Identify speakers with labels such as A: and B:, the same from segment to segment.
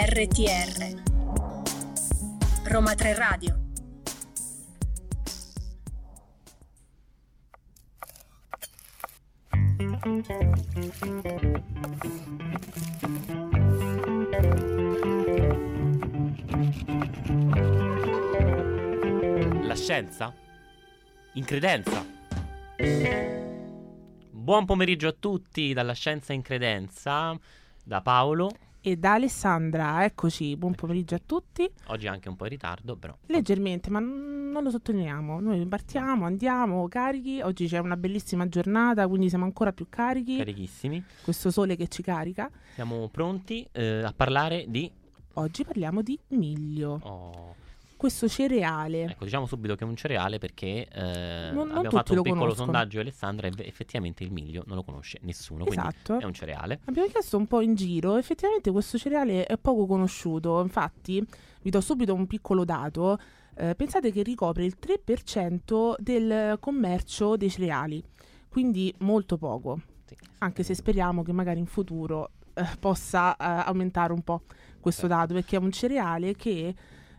A: RTR Roma 3 Radio
B: La scienza? In credenza. Buon pomeriggio a tutti dalla Scienza in Credenza, da Paolo.
C: E da Alessandra, eccoci, buon pomeriggio a tutti.
B: Oggi anche un po' in ritardo, però.
C: Leggermente, ma non lo sottolineiamo. Noi partiamo, andiamo, carichi. Oggi c'è una bellissima giornata, quindi siamo ancora più carichi.
B: Carichissimi.
C: Questo sole che ci carica.
B: Siamo pronti eh, a parlare di...
C: Oggi parliamo di miglio,
B: oh,
C: questo cereale.
B: Ecco, diciamo subito che è un cereale perché eh,
C: Non-
B: abbiamo fatto un
C: lo
B: piccolo
C: conoscono.
B: sondaggio Alessandra e effettivamente il miglio non lo conosce nessuno, quindi
C: Esatto.
B: è un cereale.
C: Abbiamo chiesto un po' in giro, effettivamente questo cereale è poco conosciuto, infatti vi do subito un piccolo dato, Eh, pensate che ricopre il 3% del commercio dei cereali, quindi molto poco,
B: Sì.
C: anche se speriamo che magari in futuro eh, possa eh, aumentare un po' questo
B: Certo.
C: dato, perché è un cereale che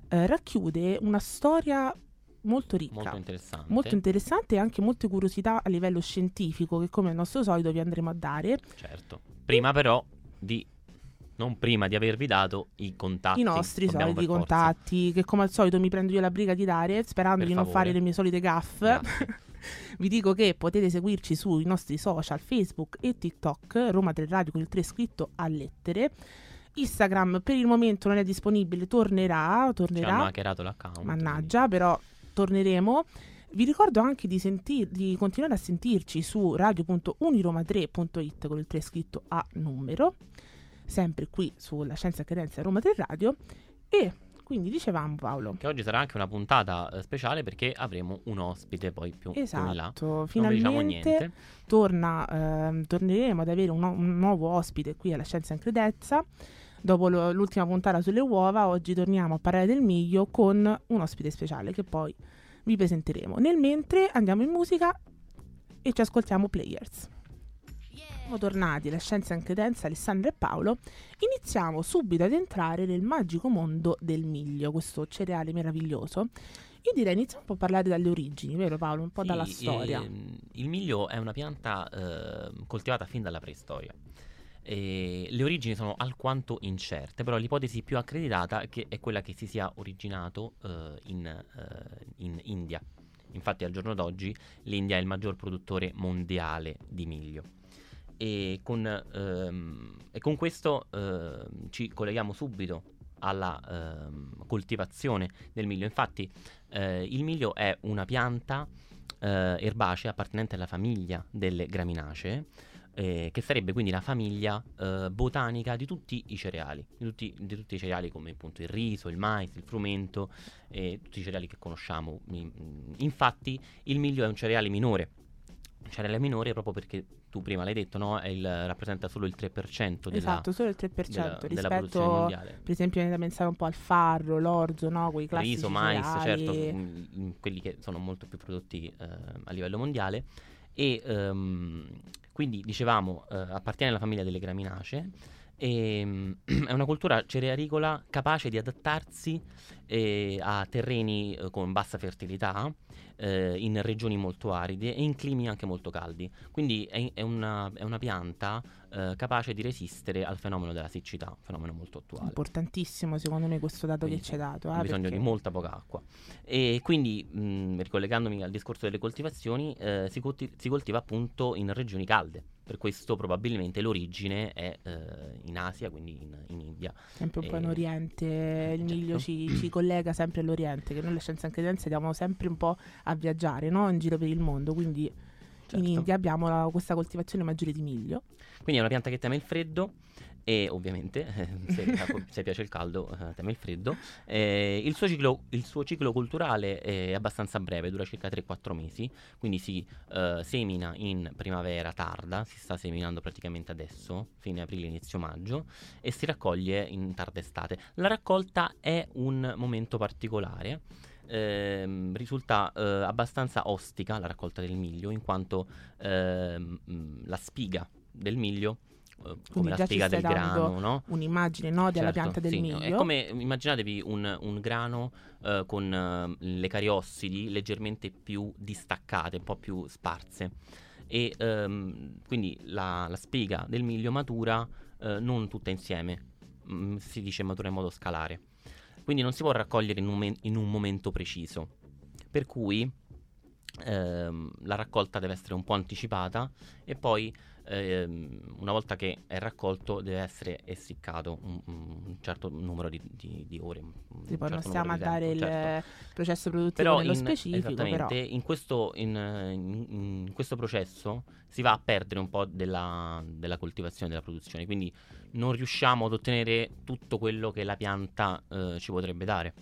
C: eh, racchiude una storia molto ricca.
B: Molto interessante.
C: Molto interessante e anche molte curiosità a livello scientifico che come al nostro solito vi andremo a dare.
B: Certo. Prima però di... Non prima di avervi dato i contatti.
C: i nostri
B: Dobbiamo
C: soliti
B: forza.
C: contatti che come al solito mi prendo io la briga di dare sperando
B: Per
C: di non
B: favore.
C: fare le mie solite gaffe vi dico che potete seguirci sui nostri social Facebook e TikTok Roma 3 Radio con il 3 scritto a lettere Instagram per il momento non è disponibile tornerà
B: Ci hanno
C: tornerà
B: hackerato l'account.
C: mannaggia però torneremo vi ricordo anche di, sentir- di continuare a sentirci su radio.uniroma3.it con il 3 scritto a numero, sempre qui sulla Scienza e Credenza Roma 3 Radio. E quindi dicevamo Paolo,
B: Che oggi sarà anche una puntata eh, speciale perché avremo un ospite poi più, più in là.
C: esatto,
B: Non vi
C: finalmente torna, ehm, torneremo ad avere un, un nuovo ospite qui alla Scienza in Credenza. Dopo lo- l'ultima puntata sulle uova, oggi torniamo a parlare del miglio con un ospite speciale che poi vi presenteremo. Nel mentre andiamo in musica e ci ascoltiamo Players. Siamo tornati alla Scienza in Credenza, Alessandra e Paolo. Iniziamo subito ad entrare nel magico mondo del miglio, questo cereale meraviglioso. Io direi iniziamo un po' a parlare dalle origini, vero Paolo? Un po'
B: Sì,
C: dalla storia.
B: ehm, il miglio è una pianta eh, coltivata fin dalla preistoria. E le origini sono alquanto incerte, però l'ipotesi più accreditata che è quella che si sia originato eh, in, eh, in India. Infatti al giorno d'oggi l'India è il maggior produttore mondiale di miglio. E con, ehm, e con questo ehm, ci colleghiamo subito alla ehm, coltivazione del miglio. Infatti eh, il miglio è una pianta eh, erbacea appartenente alla famiglia delle graminacee, eh, che sarebbe quindi la famiglia eh, botanica di tutti i cereali, di tutti, di tutti i cereali come appunto il riso, il mais, il frumento, e tutti i cereali che conosciamo. Mi- mm, Infatti il miglio è un cereale minore. Un cereale minore proprio perché tu prima l'hai detto, no? Il- rappresenta solo il 3% della,
C: esatto, solo il 3%
B: della, della produzione
C: rispetto,
B: mondiale.
C: per esempio, viene da pensare un po' al farro, l'orzo, no? Quei classici
B: riso, mais,
C: cereali.
B: certo, mm, mm, quelli che sono molto più prodotti eh, a livello mondiale. E ehm, quindi dicevamo, eh, appartiene alla famiglia delle graminacee. E, mm, è una cultura cerealicola capace di adattarsi eh, a terreni eh, con bassa fertilità, eh, in regioni molto aride e in climi anche molto caldi. Quindi è, è una, è una pianta eh, capace di resistere al fenomeno della siccità, un fenomeno molto attuale.
C: Importantissimo secondo me questo dato
B: Quindi
C: che ci hai dato.
B: ha
C: eh,
B: bisogno
C: perché-
B: di molta poca acqua. E quindi, mh, ricollegandomi al discorso delle coltivazioni, eh, si, colti- si coltiva appunto in regioni calde. Per questo probabilmente l'origine è eh, in Asia, quindi in, in India.
C: Sempre un po' in
B: Eh,
C: Oriente, il
B: certo.
C: miglio ci, ci collega sempre all'Oriente, che noi le scienze anche credenze andiamo sempre un po' a viaggiare, no? In giro per il mondo, quindi in
B: Certo.
C: India abbiamo la- questa coltivazione maggiore di miglio.
B: Quindi è una pianta che teme il freddo e ovviamente eh, se, se piace il caldo eh, teme il freddo. Eh, il, suo ciclo, il suo ciclo culturale è abbastanza breve, dura circa 3-4 mesi, quindi si eh, semina in primavera tarda, si sta seminando praticamente adesso, fine aprile, inizio maggio, e si raccoglie in tarda estate. La raccolta è un momento particolare. ehm, risulta eh, abbastanza ostica la raccolta del miglio in quanto mh, la spiga del miglio come la spiga del grano, no?
C: un'immagine no, della
B: Certo,
C: pianta del
B: sì.
C: miglio.
B: È come immaginatevi un, un grano eh, con eh, le cariossidi leggermente più distaccate, un po' più sparse. E ehm, quindi la, la spiga del miglio matura eh, non tutta insieme, Mm, si dice matura in modo scalare. Quindi non si può raccogliere in un, men- in un momento preciso. Per cui ehm, la raccolta deve essere un po' anticipata e poi ehm, una volta che è raccolto deve essere essiccato un, un certo numero di, di- di ore.
C: Sì, poi non
B: certo
C: stiamo a dare
B: tempo,
C: il
B: certo.
C: processo produttivo
B: Però
C: nello
B: in,
C: specifico, però
B: esattamente, in, questo, in, in- questo processo si va a perdere un po' della, della coltivazione, della produzione, quindi non riusciamo ad ottenere tutto quello che la pianta eh, ci potrebbe dare.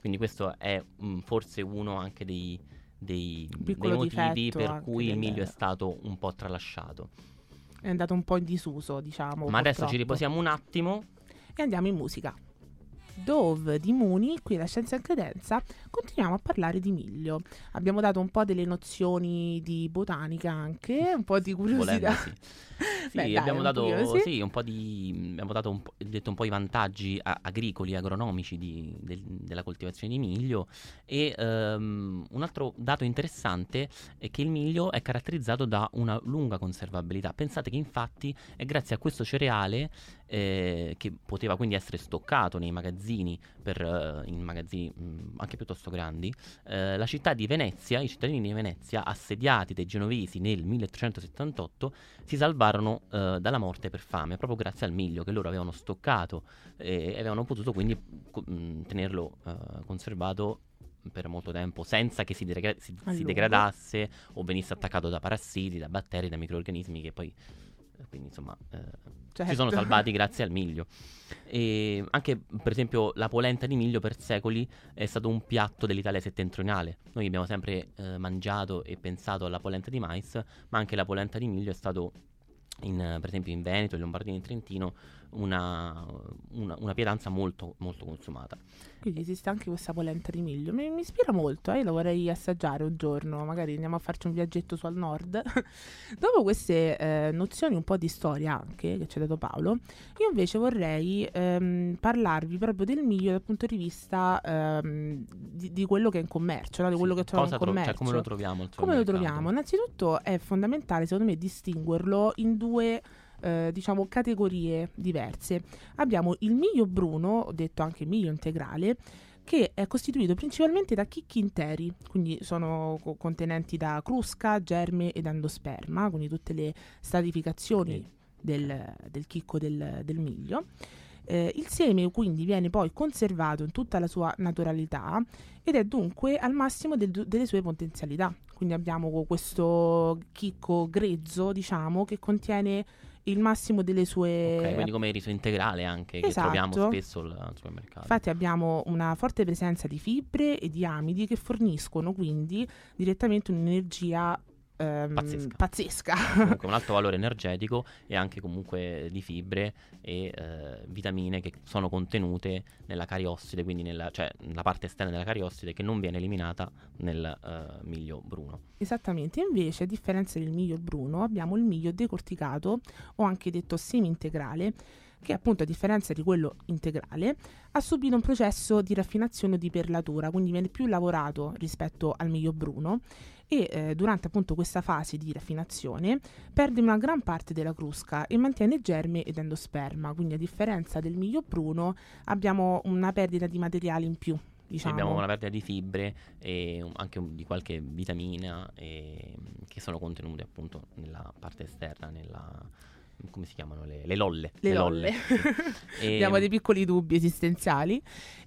B: Quindi questo è mm, forse uno anche dei, dei- dei motivi per cui il miglio è stato un po' tralasciato.
C: È andato un po' in disuso, diciamo.
B: Ma adesso ci
C: purtroppo.
B: riposiamo un attimo.
C: e andiamo in musica. Dove di Muni, qui la Scienza in Credenza, continuiamo a parlare di miglio. Abbiamo dato un po' delle nozioni di botanica anche, un po' di
B: Volendo,
C: curiosità.
B: sì. Sì,
C: Beh, dai,
B: abbiamo dato
C: pochino sì.
B: un po' di abbiamo dato un po', detto un po' i vantaggi a- agricoli, agronomici di- del- della coltivazione di miglio e ehm, un altro dato interessante è che il miglio è caratterizzato da una lunga conservabilità. Pensate che infatti è grazie a questo cereale eh, che poteva quindi essere stoccato nei magazzini per, eh, in magazzini mh, anche piuttosto grandi, eh, la città di Venezia, i cittadini di Venezia, assediati dai genovesi nel 1378, si salvarono eh, dalla morte per fame proprio grazie al miglio che loro avevano stoccato e avevano potuto quindi co- mh, tenerlo eh, conservato per molto tempo senza che si, degra- si- si degradasse o venisse attaccato da parassiti, da batteri, da microrganismi che poi quindi insomma eh,
C: Certo.
B: si sono salvati grazie al miglio. E anche per esempio la polenta di miglio per secoli è stato un piatto dell'Italia settentrionale. Noi abbiamo sempre eh, mangiato e pensato alla polenta di mais, ma anche la polenta di miglio è stato in, per esempio in Veneto, in Lombardia e in Trentino una, una, una pietanza molto, molto consumata.
C: Quindi esiste anche questa polenta di miglio. Mi, mi ispira molto, eh, lo vorrei assaggiare un giorno. Magari andiamo a farci un viaggetto su al nord. Dopo queste eh, nozioni un po' di storia anche che ci ha dato Paolo, io invece vorrei ehm, parlarvi proprio del miglio dal punto di vista ehm, di, di quello che è in commercio, no? di quello
B: Sì,
C: che troviamo in
B: cosa tro-
C: commercio.
B: cioè, come lo troviamo?
C: Come lo troviamo? Innanzitutto è fondamentale, secondo me, distinguerlo in due eh, diciamo categorie diverse. Abbiamo il miglio bruno, detto anche miglio integrale, che è costituito principalmente da chicchi interi, quindi sono co- contenenti da crusca, germe ed endosperma, quindi tutte le stratificazioni del, del chicco del, del miglio. Eh, il seme quindi viene poi conservato in tutta la sua naturalità ed è dunque al massimo del- delle sue potenzialità. Quindi abbiamo questo chicco grezzo, diciamo, che contiene il massimo delle sue...
B: Ok, quindi come riso integrale anche, che
C: Esatto.
B: troviamo spesso al supermercato.
C: Infatti abbiamo una forte presenza di fibre e di amidi che forniscono quindi direttamente un'energia ehm,
B: Pazzesca.
C: pazzesca.
B: comunque un alto valore energetico e anche comunque di fibre e eh, vitamine che sono contenute nella cariosside, quindi nella, cioè nella parte esterna della cariosside che non viene eliminata nel eh, miglio bruno.
C: Esattamente, invece a differenza del miglio bruno abbiamo il miglio decorticato o anche detto semi-integrale che appunto a differenza di quello integrale ha subito un processo di raffinazione o di perlatura, quindi viene più lavorato rispetto al miglio bruno e eh, durante appunto questa fase di raffinazione perde una gran parte della crusca e mantiene germe ed endosperma, quindi a differenza del miglio bruno abbiamo una perdita di materiale in più. Diciamo.
B: abbiamo una perdita di fibre e anche di qualche vitamina e- che sono contenute appunto nella parte esterna, nella come si chiamano le, le lolle.
C: le lolle.
B: E-
C: Abbiamo dei piccoli dubbi esistenziali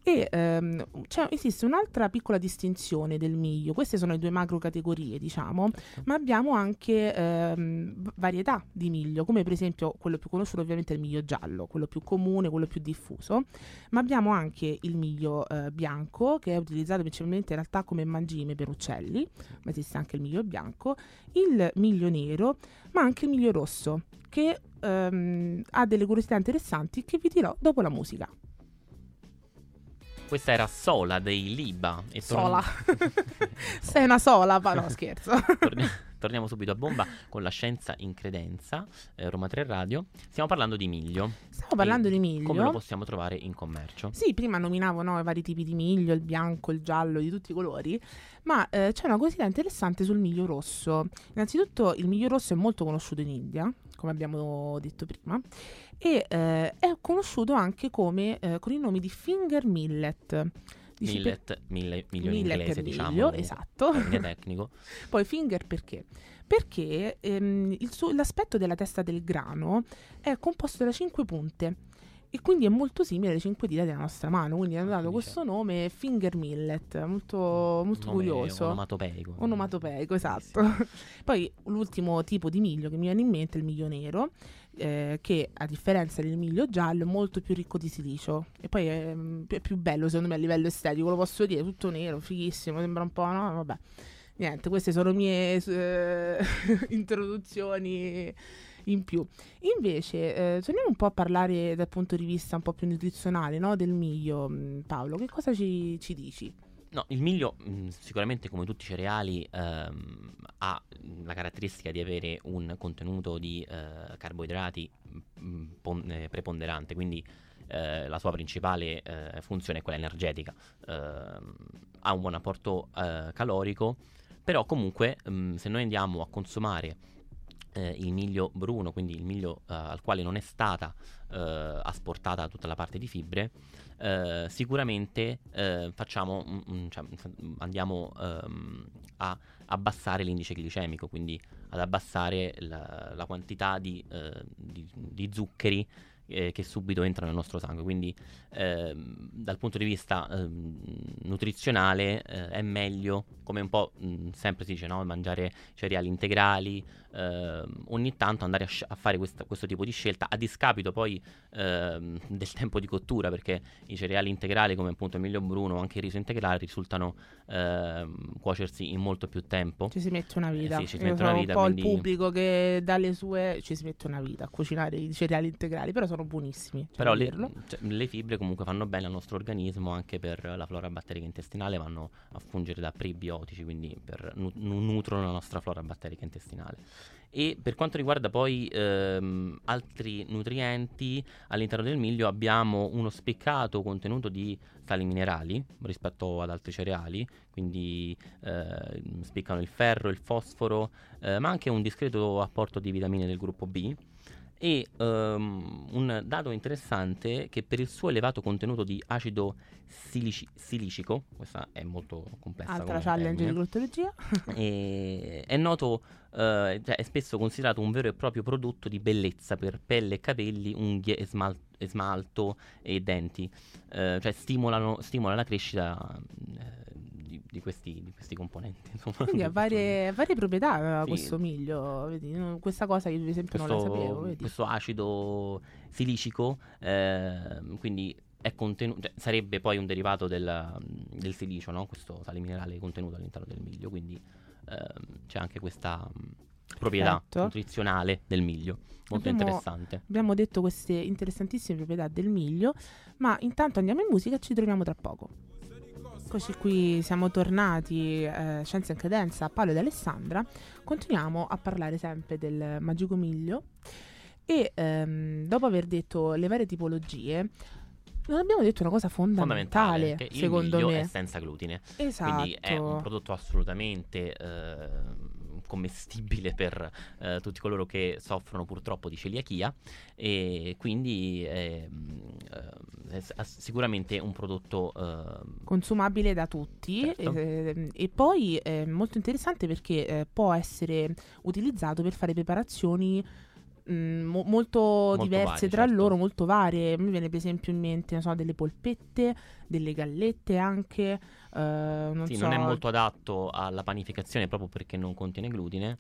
C: e ehm, c'è- esiste un'altra piccola distinzione del miglio. Queste sono le due macro categorie, diciamo, ma abbiamo anche ehm, varietà di miglio, come per esempio quello più conosciuto ovviamente è il miglio giallo, quello più comune, quello più diffuso, ma abbiamo anche il miglio eh, bianco che è utilizzato principalmente in realtà come mangime per uccelli, ma esiste anche il miglio bianco, il miglio nero, ma anche il miglio rosso che ehm, ha delle curiosità interessanti che vi dirò dopo la musica.
B: Questa era Sola dei Liba. E torn-
C: Sola. Sei una sola, ma no scherzo.
B: torni- torniamo subito a bomba con la scienza in credenza, eh, Roma 3 Radio. Stiamo parlando di miglio.
C: Stiamo parlando
B: E
C: di miglio.
B: Come lo possiamo trovare in commercio?
C: Sì, prima nominavo no, i vari tipi di miglio, il bianco, il giallo, di tutti i colori, ma eh, c'è una cosina interessante sul miglio rosso. Innanzitutto il miglio rosso è molto conosciuto in India, come abbiamo detto prima, e eh, è conosciuto anche come, eh, con il nome di finger millet. Dici per-
B: Millet, mille, miglio in
C: millet
B: inglese,
C: per
B: diciamo.
C: miglio, esatto.
B: tecnico.
C: Poi finger perché? Perché ehm, il suo- l'aspetto della testa del grano è composto da cinque punte e quindi è molto simile alle cinque dita della nostra mano. Quindi hanno dato
B: Quindi
C: questo nome finger millet, molto, molto curioso.
B: Onomatopeico.
C: Onomatopeico, esatto.
B: Bellissimo.
C: Poi l'ultimo tipo di miglio che mi viene in mente è il miglio nero, eh, che a differenza del miglio giallo è molto più ricco di silicio. E poi è, è più bello secondo me a livello estetico, lo posso dire, tutto nero, fighissimo, sembra un po', no? Vabbè. Niente, queste sono mie eh, introduzioni in più. Invece, eh, torniamo un po' a parlare dal punto di vista un po' più nutrizionale, no? Del miglio, mh, Paolo. Che cosa ci, ci dici?
B: No, il miglio mh, sicuramente come tutti i cereali ehm, ha la caratteristica di avere un contenuto di eh, carboidrati mh, pon- eh, preponderante, quindi eh, la sua principale eh, funzione è quella energetica. Ehm, ha un buon apporto eh, calorico, però comunque mh, se noi andiamo a consumare eh, il miglio bruno, quindi il miglio eh, al quale non è stata eh, asportata tutta la parte di fibre, eh, sicuramente eh, facciamo, un- cioè, andiamo ehm, a abbassare l'indice glicemico, quindi ad abbassare la, la quantità di, eh, di- di zuccheri che subito entrano nel nostro sangue. Quindi ehm, dal punto di vista ehm, nutrizionale eh, è meglio, come un po' mh, sempre si dice, no? mangiare cereali integrali, ehm, ogni tanto andare a, sci- a fare questa- questo tipo di scelta a discapito poi ehm, del tempo di cottura perché i cereali integrali come appunto il miglio bruno o anche il riso integrale risultano ehm, cuocersi in molto più tempo
C: Ci si mette una vita.
B: sì, ci si mette una vita,
C: un po'
B: quindi-
C: il pubblico che dalle sue ci si mette una vita a cucinare i cereali integrali, però sono buonissimi. c'è
B: Però le, cioè, le fibre comunque fanno bene al nostro organismo anche per la flora batterica intestinale, vanno a fungere da prebiotici, quindi per, nu- nutrono la nostra flora batterica intestinale. E per quanto riguarda poi ehm, altri nutrienti, all'interno del miglio abbiamo uno spiccato contenuto di sali minerali rispetto ad altri cereali, quindi eh, spiccano il ferro, il fosforo, eh, ma anche un discreto apporto di vitamine del gruppo B. E ehm, un dato interessante è che per il suo elevato contenuto di acido silici- silicico, questa è molto complessa
C: Altra challenge di
B: e è noto, eh, cioè è spesso considerato un vero e proprio prodotto di bellezza per pelle e capelli, unghie e, smal- e smalto e denti, Eh, cioè stimolano, stimola la crescita eh, di, questi, di questi componenti. insomma,
C: Quindi ha
B: questo-
C: varie, varie proprietà eh,
B: Sì.
C: questo miglio. Vedi, questa cosa io ad esempio non la
B: questo,
C: sapevo. Vedi.
B: questo acido silicico, ehm, quindi è contenuto, cioè, sarebbe poi un derivato del, del silicio, no? questo sale minerale contenuto all'interno del miglio, quindi ehm, c'è anche questa mh, proprietà
C: Perfetto.
B: nutrizionale del miglio, molto
C: Abbiamo-
B: interessante.
C: Abbiamo detto queste interessantissime proprietà del miglio, ma intanto andiamo in musica e ci troviamo tra poco. Eccoci qui, siamo tornati, eh, Scienza in Credenza, Paolo ed Alessandra. Continuiamo a parlare sempre del magico miglio e ehm, dopo aver detto le varie tipologie, non abbiamo detto una cosa fondamentale,
B: Fondamentale,
C: secondo
B: miglio
C: me.
B: è senza glutine,
C: esatto.
B: quindi è un prodotto assolutamente eh, commestibile per eh, tutti coloro che soffrono purtroppo di celiachia e quindi è, mm, eh, è sicuramente un prodotto eh,
C: consumabile da tutti
B: Certo.
C: ehm, e poi è molto interessante perché eh, può essere utilizzato per fare preparazioni mh, mo- molto, diverse
B: varie,
C: tra
B: certo.
C: loro, molto varie. Mi viene per esempio in mente non so, delle polpette, delle gallette anche. eh, non
B: sì,
C: so,
B: non è molto adatto alla panificazione proprio perché non contiene glutine.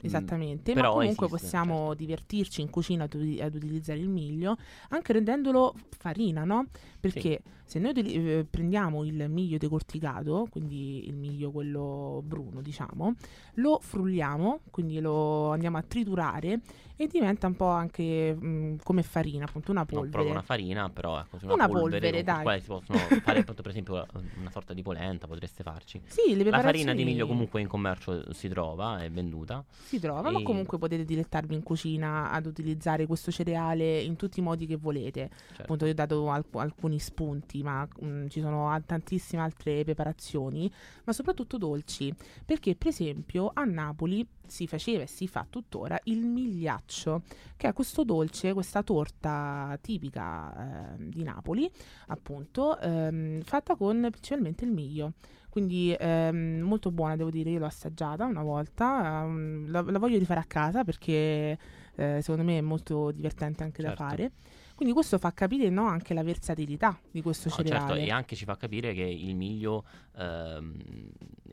B: Mm,
C: Esattamente,
B: però
C: ma comunque
B: esiste,
C: possiamo
B: certo.
C: divertirci in cucina ad, ad utilizzare il miglio, anche rendendolo farina, no? Perché se noi eh, prendiamo il miglio decorticato, quindi il miglio quello bruno, diciamo, lo frulliamo, quindi lo andiamo a triturare e diventa un po' anche mh, come farina, appunto una
B: Non
C: polvere.
B: proprio una farina, però ecco, una,
C: Una
B: polvere,
C: polvere, dai.
B: quale si possono fare appunto, per esempio una sorta di polenta, potreste farci.
C: Sì, le
B: La farina
C: preparazioni
B: di miglio comunque in commercio si trova, è venduta.
C: si trova, ma
B: e-
C: comunque potete dilettarvi in cucina ad utilizzare questo cereale in tutti i modi che volete.
B: Certo.
C: Appunto, io ho dato alc- alcuni spunti, ma mh, ci sono a- tantissime altre preparazioni, ma soprattutto dolci. Perché, per esempio, a Napoli si faceva e si fa tuttora il migliaccio, che è questo dolce, questa torta tipica ehm, di Napoli, appunto, ehm, fatta con principalmente il miglio. Quindi ehm, molto buona, devo dire, io l'ho assaggiata una volta, ehm, la, la voglio rifare a casa perché eh, secondo me è molto divertente anche
B: Certo.
C: da fare. Quindi questo fa capire no, anche la versatilità di questo
B: No,
C: cereale.
B: certo, e anche ci fa capire che il miglio ehm,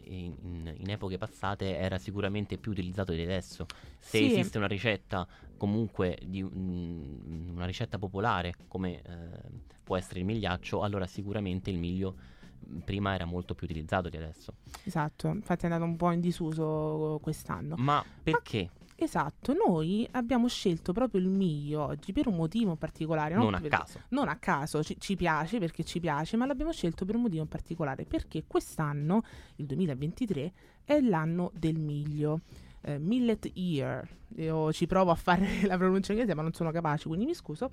B: in, in- epoche passate era sicuramente più utilizzato di adesso. Se
C: Sì.
B: esiste una ricetta comunque di un- una ricetta popolare come eh, può essere il migliaccio, allora sicuramente il miglio mh, prima era molto più utilizzato di adesso.
C: Esatto, infatti è andato un po' in disuso quest'anno.
B: Ma perché?
C: Esatto, noi abbiamo scelto proprio il miglio oggi per un motivo particolare.
B: Non a
C: per-
B: caso.
C: non a caso, ci, ci piace perché ci piace, ma l'abbiamo scelto per un motivo particolare, perché quest'anno, il 2023, è l'anno del miglio. eh, millet Year, io ci provo a fare la pronuncia inglese ma non sono capace, quindi mi scuso.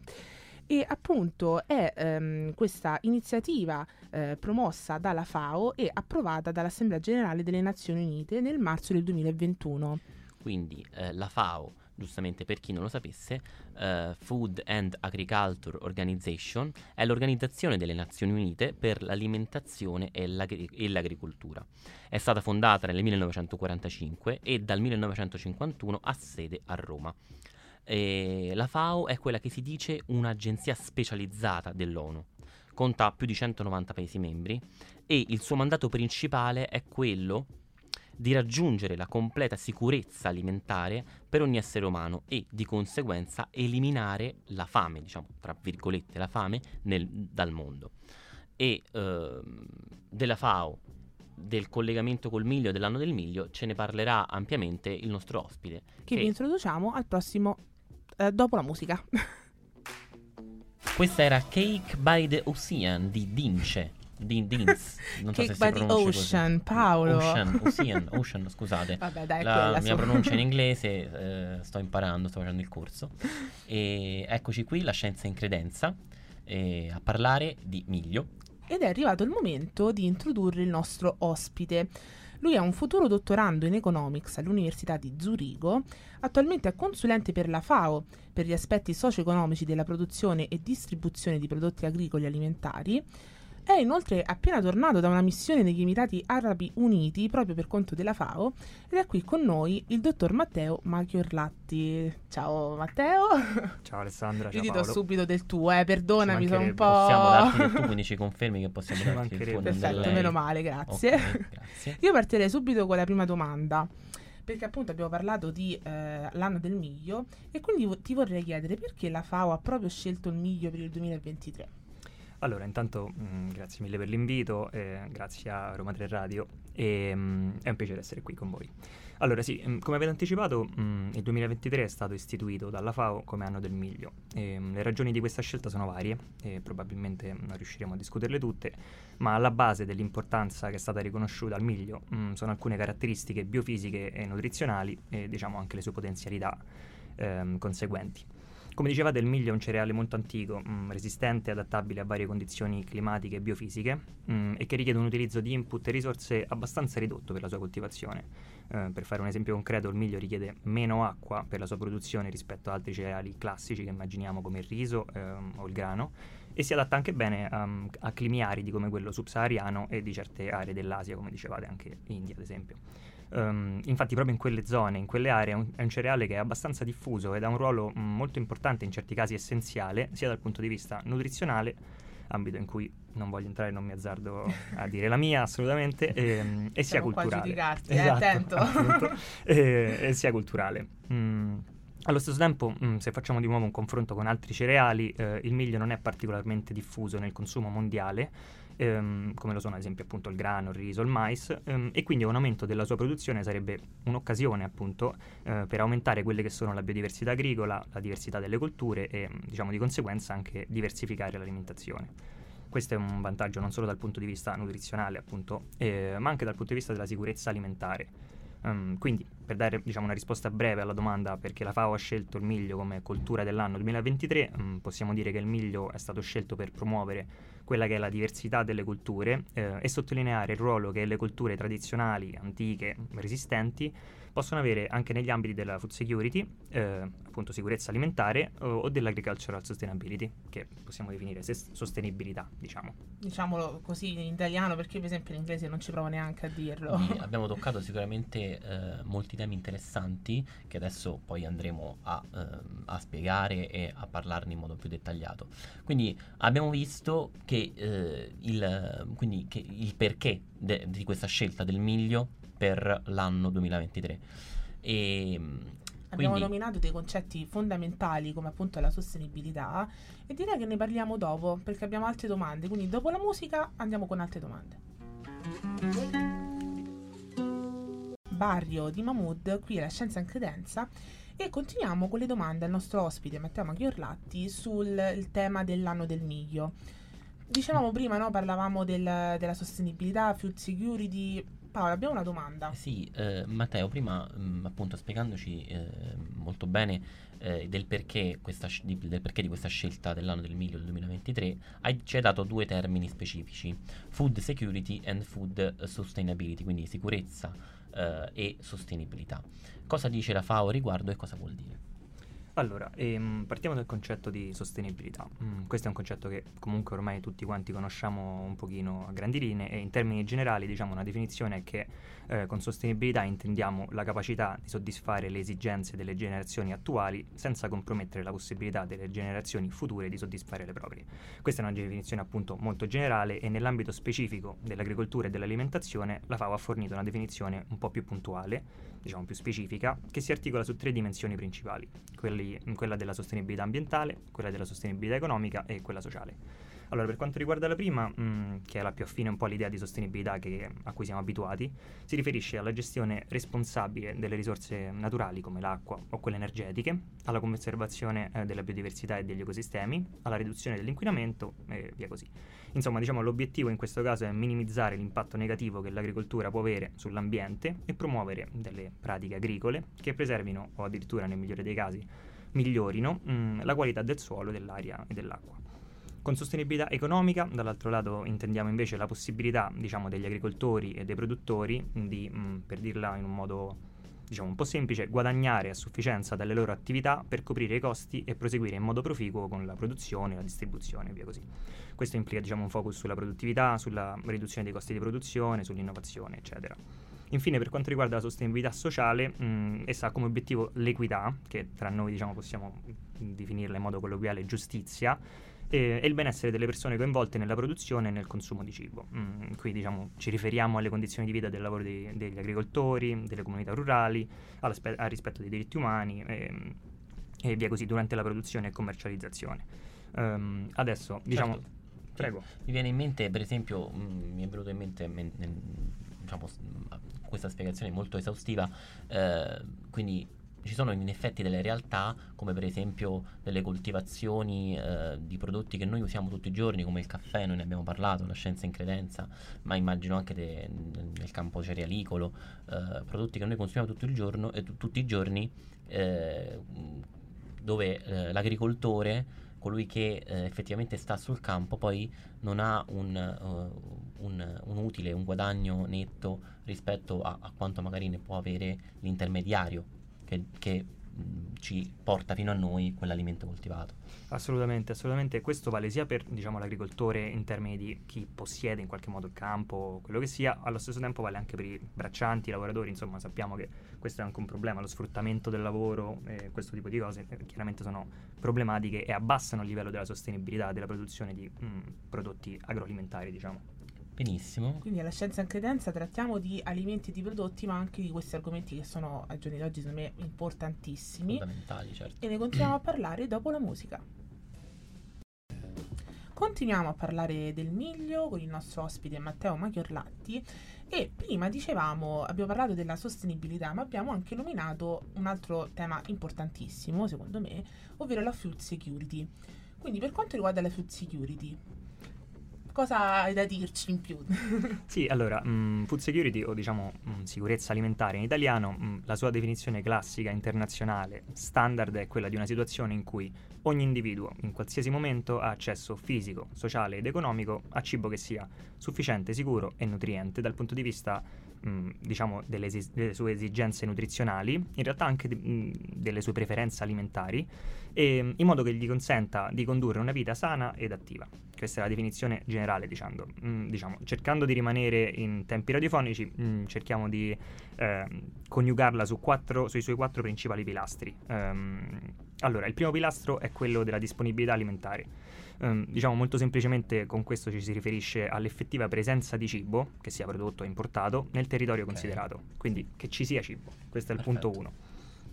C: E appunto è ehm, questa iniziativa eh, promossa dalla FAO e approvata dall'Assemblea Generale delle Nazioni Unite nel marzo del 2021.
B: Quindi eh, la FAO, giustamente per chi non lo sapesse, eh, Food and Agriculture Organization è l'organizzazione delle Nazioni Unite per l'alimentazione e, l'agri- e l'agricoltura. È stata fondata nel 1945 e dal 1951 ha sede a Roma. E la FAO è quella che si dice un'agenzia specializzata dell'ONU. Conta più di 190 Paesi membri e il suo mandato principale è quello di raggiungere la completa sicurezza alimentare per ogni essere umano e di conseguenza eliminare la fame, diciamo tra virgolette la fame nel- dal mondo. E ehm, della FAO, del collegamento col miglio e dell'anno del miglio ce ne parlerà ampiamente il nostro ospite.
C: Che
B: che-
C: vi introduciamo al prossimo eh, dopo la musica.
B: Questa era Cake by the Ocean di Dince. Din, Dins, non so
C: Cake
B: se
C: by
B: si
C: the
B: pronuncia così.
C: Ocean, Paolo.
B: Ocean, Ocean, Ocean, scusate.
C: Vabbè, dai,
B: la mia pronuncia in inglese, eh, sto imparando, sto facendo il corso. E eccoci qui, la scienza in credenza, eh, a parlare di miglio.
C: Ed è arrivato il momento di introdurre il nostro ospite. Lui è un futuro dottorando in economics all'Università di Zurigo, attualmente è consulente per la FAO per gli aspetti socio-economici della produzione e distribuzione di prodotti agricoli e alimentari. È inoltre appena tornato da una missione negli Emirati Arabi Uniti proprio per conto della FAO ed è qui con noi il dottor Matteo Machiorlatti. Ciao Matteo,
D: Ciao Alessandra,
C: io
D: ciao
C: ti do
D: Paolo.
C: subito del tuo, eh, perdonami, sono un po'...
B: Possiamo darti del tu, quindi ci confermi che possiamo darti il tuo
C: Perfetto,
B: lei.
C: meno male, grazie.
B: Ok, grazie.
C: Io partirei subito con la prima domanda, perché appunto abbiamo parlato di eh, l'anno del miglio e quindi vo- ti vorrei chiedere perché la FAO ha proprio scelto il miglio per il 2023.
D: Allora, intanto mh, grazie mille per l'invito, eh, grazie a Roma 3 Radio e mh, è un piacere essere qui con voi. Allora sì, mh, come avete anticipato, il 2023 è stato istituito dalla FAO come anno del miglio. E, mh, le ragioni di questa scelta sono varie e probabilmente non riusciremo a discuterle tutte, ma alla base dell'importanza che è stata riconosciuta al miglio sono alcune caratteristiche biofisiche e nutrizionali e diciamo anche le sue potenzialità ehm, conseguenti. Come dicevate, il miglio è un cereale molto antico, mh, resistente e adattabile a varie condizioni climatiche e biofisiche mh, e che richiede un utilizzo di input e risorse abbastanza ridotto per la sua coltivazione. Eh, per fare un esempio concreto, il miglio richiede meno acqua per la sua produzione rispetto ad altri cereali classici che immaginiamo come il riso ehm, o il grano e si adatta anche bene um, a climi aridi come quello subsahariano e di certe aree dell'Asia, come dicevate anche India ad esempio. Um, infatti proprio in quelle zone, in quelle aree, è un, è un cereale che è abbastanza diffuso ed ha un ruolo mm, molto importante, in certi casi essenziale, sia dal punto di vista nutrizionale, ambito in cui non voglio entrare, non mi azzardo a dire la mia assolutamente, ehm, e sia
C: Siamo qua a
D: culturale.
C: giudicarti, eh, attento.
D: e, e sia culturale. Mm, Allo stesso tempo, mh, se facciamo di nuovo un confronto con altri cereali, eh, il miglio non è particolarmente diffuso nel consumo mondiale, ehm, come lo sono ad esempio appunto il grano, il riso, il mais, ehm, e quindi un aumento della sua produzione sarebbe un'occasione appunto eh, per aumentare quelle che sono la biodiversità agricola, la diversità delle colture e diciamo di conseguenza anche diversificare l'alimentazione. Questo è un vantaggio non solo dal punto di vista nutrizionale, appunto, eh, ma anche dal punto di vista della sicurezza alimentare. Um, quindi, per dare diciamo, una risposta breve alla domanda perché la FAO ha scelto il miglio come coltura dell'anno 2023, um, possiamo dire che il miglio è stato scelto per promuovere quella che è la diversità delle culture eh, e sottolineare il ruolo che le culture tradizionali, antiche, resistenti, possono avere anche negli ambiti della food security, eh, appunto sicurezza alimentare, o, o, dell'agricultural sustainability, che possiamo definire ses- sostenibilità, diciamo.
C: Diciamolo così in italiano, perché per esempio in inglese non ci provo neanche a dirlo.
B: Quindi abbiamo toccato sicuramente eh, molti temi interessanti che adesso poi andremo a, eh, a, spiegare e a parlarne in modo più dettagliato. Quindi abbiamo visto che, eh, il, quindi, che il perché de- di questa scelta del miglio per l'anno 2023. E,
C: Abbiamo quindi... nominato dei concetti fondamentali come appunto la sostenibilità e direi che ne parliamo dopo perché abbiamo altre domande, quindi dopo la musica andiamo con altre domande. Barrio di Mahmood, qui è la Scienza in Credenza e continuiamo con le domande al nostro ospite Matteo Maghiorlatti sul tema dell'anno del miglio. Dicevamo prima, no, parlavamo del, della sostenibilità, food security, Paola, abbiamo una domanda.
B: Eh sì, eh, Matteo, prima mh, mm, appunto spiegandoci eh, molto bene eh, del, perché questa, di, del, perché di questa scelta dell'anno del miglio del 2023, hai, ci hai dato due termini specifici, food security and food sustainability, quindi sicurezza eh, e sostenibilità. Cosa dice la FAO riguardo e cosa vuol dire?
D: Allora, ehm, partiamo dal concetto di sostenibilità. Mm, questo è un concetto che comunque ormai tutti quanti conosciamo un pochino a grandi linee e in termini generali diciamo una definizione è che eh, con sostenibilità intendiamo la capacità di soddisfare le esigenze delle generazioni attuali senza compromettere la possibilità delle generazioni future di soddisfare le proprie. Questa è una definizione appunto molto generale e nell'ambito specifico dell'agricoltura e dell'alimentazione la FAO ha fornito una definizione un po' più puntuale diciamo più specifica, che si articola su tre dimensioni principali, quelli, quella della sostenibilità ambientale, quella della sostenibilità economica e quella sociale. Allora, per quanto riguarda la prima, mh, mm, che è la più affine un po' all'idea di sostenibilità che, a cui siamo abituati, si riferisce alla gestione responsabile delle risorse naturali come l'acqua o quelle energetiche, alla conservazione eh, della biodiversità e degli ecosistemi, alla riduzione dell'inquinamento e via così. Insomma, diciamo, l'obiettivo in questo caso è minimizzare l'impatto negativo che l'agricoltura può avere sull'ambiente e promuovere delle pratiche agricole che preservino o addirittura nel migliore dei casi migliorino mh, mm, la qualità del suolo, dell'aria e dell'acqua. Con sostenibilità economica, dall'altro lato intendiamo invece la possibilità diciamo, degli agricoltori e dei produttori di, mh, mm, per dirla in un modo diciamo, un po' semplice, guadagnare a sufficienza dalle loro attività per coprire i costi e proseguire in modo proficuo con la produzione, la distribuzione e via così. Questo implica diciamo, un focus sulla produttività, sulla riduzione dei costi di produzione, sull'innovazione, eccetera. Infine, per quanto riguarda la sostenibilità sociale, mh, essa ha come obiettivo l'equità, che tra noi diciamo, possiamo definirla in modo colloquiale giustizia, e, e il benessere delle persone coinvolte nella produzione e nel consumo di cibo. Mm, qui diciamo, ci riferiamo alle condizioni di vita del lavoro dei, degli agricoltori, delle comunità rurali, al rispetto dei diritti umani e, e, via così durante la produzione e commercializzazione. Um, adesso, diciamo... Certo. Prego.
B: Mi viene in mente, per esempio, mh, mm, mi è venuto in mente men- men- diciamo, questa spiegazione molto esaustiva, eh, quindi ci sono in effetti delle realtà come per esempio delle coltivazioni eh, di prodotti che noi usiamo tutti i giorni come il caffè, noi ne abbiamo parlato, la scienza in credenza, ma immagino anche de, nel campo cerealicolo, eh, prodotti che noi consumiamo tutto il giorno, eh, t- tutti i giorni eh, dove eh, l'agricoltore colui che eh, effettivamente sta sul campo poi non ha un, uh, un, un, utile, un guadagno netto rispetto a, a quanto magari ne può avere l'intermediario che, che ci porta fino a noi quell'alimento coltivato.
D: Assolutamente, assolutamente. Questo vale sia per diciamo, l'agricoltore in termini di chi possiede in qualche modo il campo, quello che sia, allo stesso tempo vale anche per i braccianti, i lavoratori, insomma sappiamo che questo è anche un problema, lo sfruttamento del lavoro e questo tipo di cose eh, chiaramente sono problematiche e abbassano il livello della sostenibilità della produzione di mh, prodotti agroalimentari, diciamo.
B: Benissimo.
C: Quindi alla Scienza in Credenza trattiamo di alimenti e di prodotti, ma anche di questi argomenti che sono ai giorni d'oggi secondo me importantissimi.
B: Fondamentali, certo.
C: E ne continuiamo a parlare dopo la musica. Continuiamo a parlare del miglio con il nostro ospite Matteo Machiorlatti e prima dicevamo, abbiamo parlato della sostenibilità, ma abbiamo anche nominato un altro tema importantissimo, secondo me, ovvero la food security. Quindi per quanto riguarda la food security, cosa hai da dirci in più?
D: Sì, allora, mh, food security o diciamo mh, sicurezza alimentare in italiano, mh, la sua definizione classica internazionale standard è quella di una situazione in cui ogni individuo in qualsiasi momento ha accesso fisico, sociale ed economico a cibo che sia sufficiente, sicuro e nutriente dal punto di vista diciamo delle, esi- delle, sue esigenze nutrizionali, in realtà anche de- delle sue preferenze alimentari, e, in modo che gli consenta di condurre una vita sana ed attiva. Questa è la definizione generale, diciamo. Mh, diciamo cercando di rimanere in tempi radiofonici, cerchiamo di eh, coniugarla su quattro, sui suoi quattro principali pilastri. Um, allora, il primo pilastro è quello della disponibilità alimentare. Um, diciamo molto semplicemente con questo ci si riferisce all'effettiva presenza di cibo, che sia prodotto o importato, nel territorio okay. considerato. Quindi che ci sia cibo. Questo è il Perfetto. punto uno.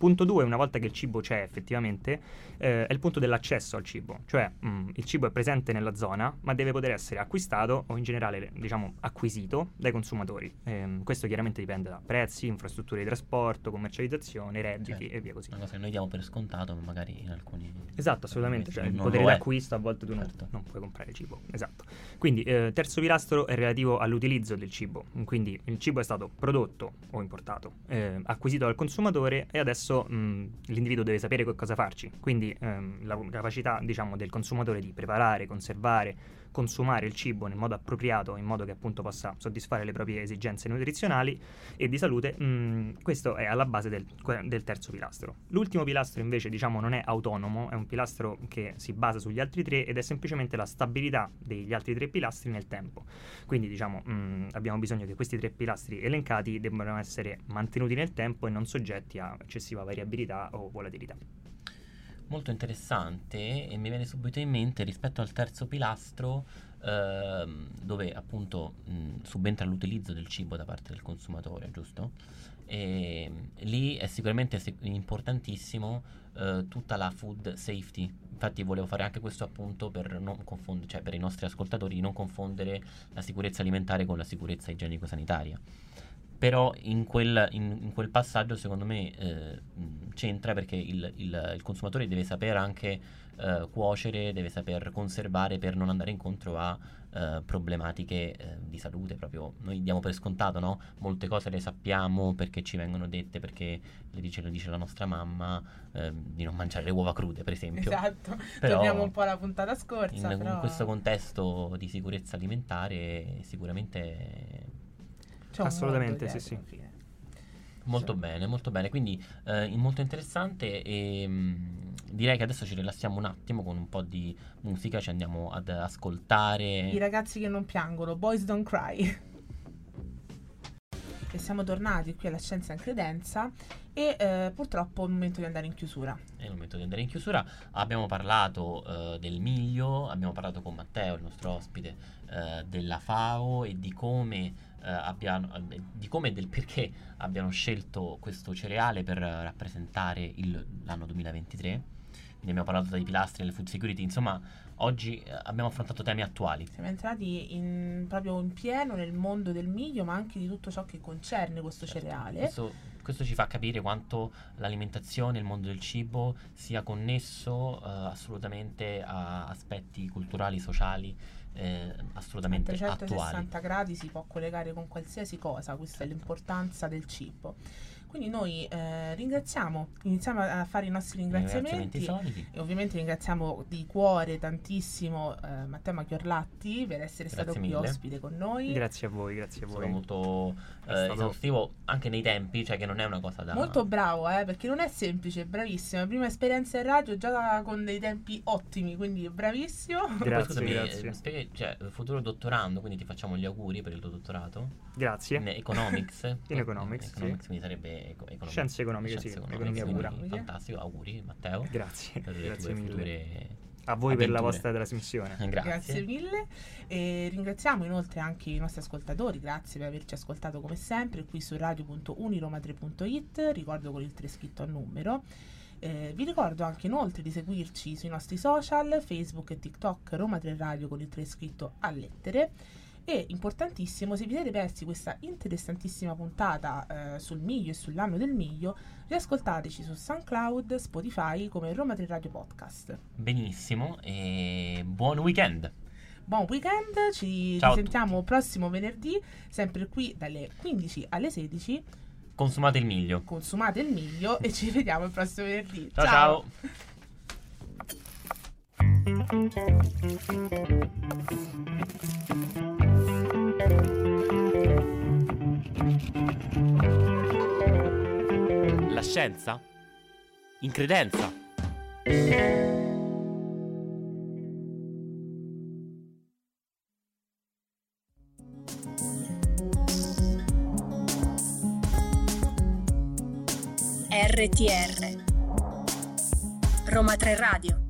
D: Punto 2, una volta che il cibo c'è effettivamente, eh, è il punto dell'accesso al cibo, cioè mh, mm, il cibo è presente nella zona, ma deve poter essere acquistato o in generale, diciamo, acquisito dai consumatori. Eh, questo chiaramente dipende da prezzi, infrastrutture di trasporto, commercializzazione, redditi
B: certo.
D: e via così.
B: Una cosa che noi diamo per scontato, ma magari in alcuni...
D: Esatto, assolutamente, cioè il potere d'acquisto a volte tu certo. non, non, puoi comprare cibo, esatto. Quindi eh, terzo pilastro è relativo all'utilizzo del cibo, quindi il cibo è stato prodotto o importato, eh, acquisito dal consumatore e adesso stesso mh, l'individuo deve sapere cosa farci, quindi ehm, la capacità diciamo, del consumatore di preparare, conservare, consumare il cibo nel modo appropriato, in modo che appunto possa soddisfare le proprie esigenze nutrizionali e di salute, mh, questo è alla base del, del, terzo pilastro. L'ultimo pilastro invece diciamo non è autonomo, è un pilastro che si basa sugli altri tre ed è semplicemente la stabilità degli altri tre pilastri nel tempo. Quindi diciamo mh, abbiamo bisogno che questi tre pilastri elencati debbano essere mantenuti nel tempo e non soggetti a eccessiva variabilità o volatilità.
B: Molto interessante e mi viene subito in mente rispetto al terzo pilastro ehm, dove appunto mh, subentra l'utilizzo del cibo da parte del consumatore, giusto? E lì è sicuramente importantissimo eh, tutta la food safety. Infatti volevo fare anche questo appunto per, confond- cioè per i nostri ascoltatori di non confondere la sicurezza alimentare con la sicurezza igienico-sanitaria però in quel, in, in quel, passaggio secondo me eh, c'entra perché il, il, il, consumatore deve sapere anche eh, cuocere, deve saper conservare per non andare incontro a eh, problematiche eh, di salute. Proprio noi diamo per scontato, no? Molte cose le sappiamo perché ci vengono dette, perché le dice, le dice la nostra mamma ehm, di non mangiare le uova crude, per esempio.
C: Esatto, però, torniamo un po' alla puntata scorsa.
B: In,
C: però...
B: in questo contesto di sicurezza alimentare sicuramente
C: c'è
D: Assolutamente, sì, sì.
B: Molto sì. bene, molto bene. Quindi eh, molto interessante e mh, mm, direi che adesso ci rilassiamo un attimo con un po' di musica, ci andiamo ad ascoltare.
C: I ragazzi che non piangono, Boys Don't Cry. e siamo tornati qui alla Scienza in Credenza e eh, purtroppo è il momento di andare in chiusura.
B: È il momento di andare in chiusura. Abbiamo parlato eh, del miglio, abbiamo parlato con Matteo, il nostro ospite, eh, della FAO e di come abbiano, eh, di come e del perché abbiano scelto questo cereale per rappresentare il, l'anno 2023. Quindi abbiamo parlato dei pilastri delle food security, insomma oggi eh, abbiamo affrontato temi attuali.
C: Siamo entrati in, proprio in pieno nel mondo del miglio, ma anche di tutto ciò che concerne questo certo. cereale.
B: Questo, questo, ci fa capire quanto l'alimentazione, il mondo del cibo sia connesso uh, assolutamente a aspetti culturali, sociali eh, assolutamente
C: a 360
B: attuali.
C: gradi si può collegare con qualsiasi cosa, questa certo. è l'importanza del cibo. Quindi noi eh, ringraziamo, iniziamo a fare i nostri ringraziamenti e ovviamente ringraziamo di cuore tantissimo eh, Matteo Machiorlatti per essere
B: grazie
C: stato
B: mille.
C: qui ospite con noi.
D: Grazie a voi, grazie a voi.
B: È stato molto eh, esaustivo anche nei tempi, cioè che non è una cosa da...
C: Molto bravo, eh, perché non è semplice, bravissimo. Prima esperienza in radio già con dei tempi ottimi, quindi bravissimo.
D: Grazie, Poi, scusami, grazie.
B: Eh, spieghi, cioè, futuro dottorando, quindi ti facciamo gli auguri per il tuo dottorato.
D: Grazie.
B: In economics.
D: in economics,
B: in economics
D: sì.
B: quindi sarebbe economics.
D: Scienze economiche, Scienze sì, economiche, economia pura.
B: Fantastico, auguri Matteo.
D: Grazie,
B: per
D: grazie mille.
B: future
D: A voi per la
B: avventure.
D: vostra trasmissione.
B: Grazie.
C: Grazie mille. E ringraziamo inoltre anche i nostri ascoltatori, grazie per averci ascoltato come sempre qui su radio.uniroma3.it, ricordo con il 3 scritto a numero. Eh, vi ricordo anche inoltre di seguirci sui nostri social, Facebook e TikTok Roma 3 Radio con il 3 scritto a lettere. E importantissimo, se vi siete persi questa interessantissima puntata eh, sul miglio e sull'anno del miglio, riascoltateci su SoundCloud, Spotify come Roma 3 Radio Podcast.
B: Benissimo e buon weekend.
C: Buon weekend, ci
B: Ciao a
C: risentiamo prossimo venerdì, sempre qui dalle 15 alle 16.
B: Consumate il miglio.
C: Consumate il miglio e ci vediamo il prossimo venerdì.
B: Ciao ciao. La scienza? In credenza?
A: RTR Roma 3 Radio